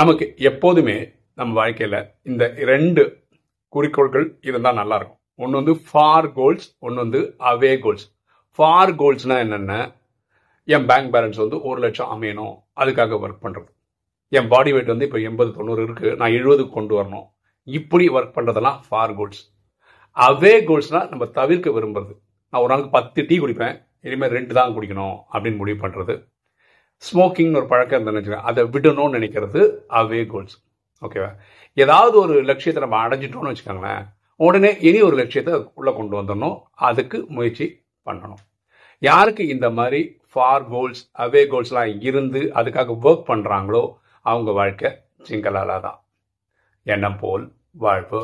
நமக்கு எப்போதுமே நம்ம வாழ்க்கையில் இந்த ரெண்டு குறிக்கோள்கள் இருந்தால் நல்லாயிருக்கும் ஒன்று வந்து ஃபார் கோல்ஸ் ஒன்று வந்து அவே கோல்ஸ் ஃபார் கோல்ஸ்னா என்னென்ன என் பேங்க் பேலன்ஸ் வந்து ஒரு லட்சம் அமையணும். அதுக்காக ஒர்க் பண்ணுறது என் பாடி வெயிட் வந்து இப்போ எண்பது தொண்ணூறு இருக்குது நான் எழுபதுக்கு கொண்டு வரணும். இப்படி ஒர்க் பண்ணுறதெல்லாம் ஃபார் கோல்ஸ் அவே கோல்ஸ்னால் நம்ம தவிர்க்க விரும்புறது. நான் ஒரு நாளுக்கு பத்து டீ குடிப்பேன். இனிமேல் ரெண்டு தான் குடிக்கணும் அப்படின்னு முடிவு பண்ணுறது ஸ்மோக்கிங்னு ஒரு பழக்கம் இருந்ததுன்னு வச்சுக்கோங்க. அதை விடணும்னு நினைக்கிறது அவே கோல்ஸ் ஓகேவா ஏதாவது ஒரு லட்சியத்தை நம்ம அடைஞ்சிட்டோம்னு வச்சுக்கோங்களேன். உடனே இனி ஒரு லட்சியத்தை உள்ளே கொண்டு வந்துடணும். அதுக்கு முயற்சி பண்ணணும். யாருக்கு இந்த மாதிரி ஃபார் கோல்ஸ் அவே கோல்ஸ்லாம் இருந்து அதுக்காக ஒர்க் பண்ணுறாங்களோ அவங்க வாழ்க்கை சிங்கலாலாக தான். எண்ணம் போல் வாழ்வு.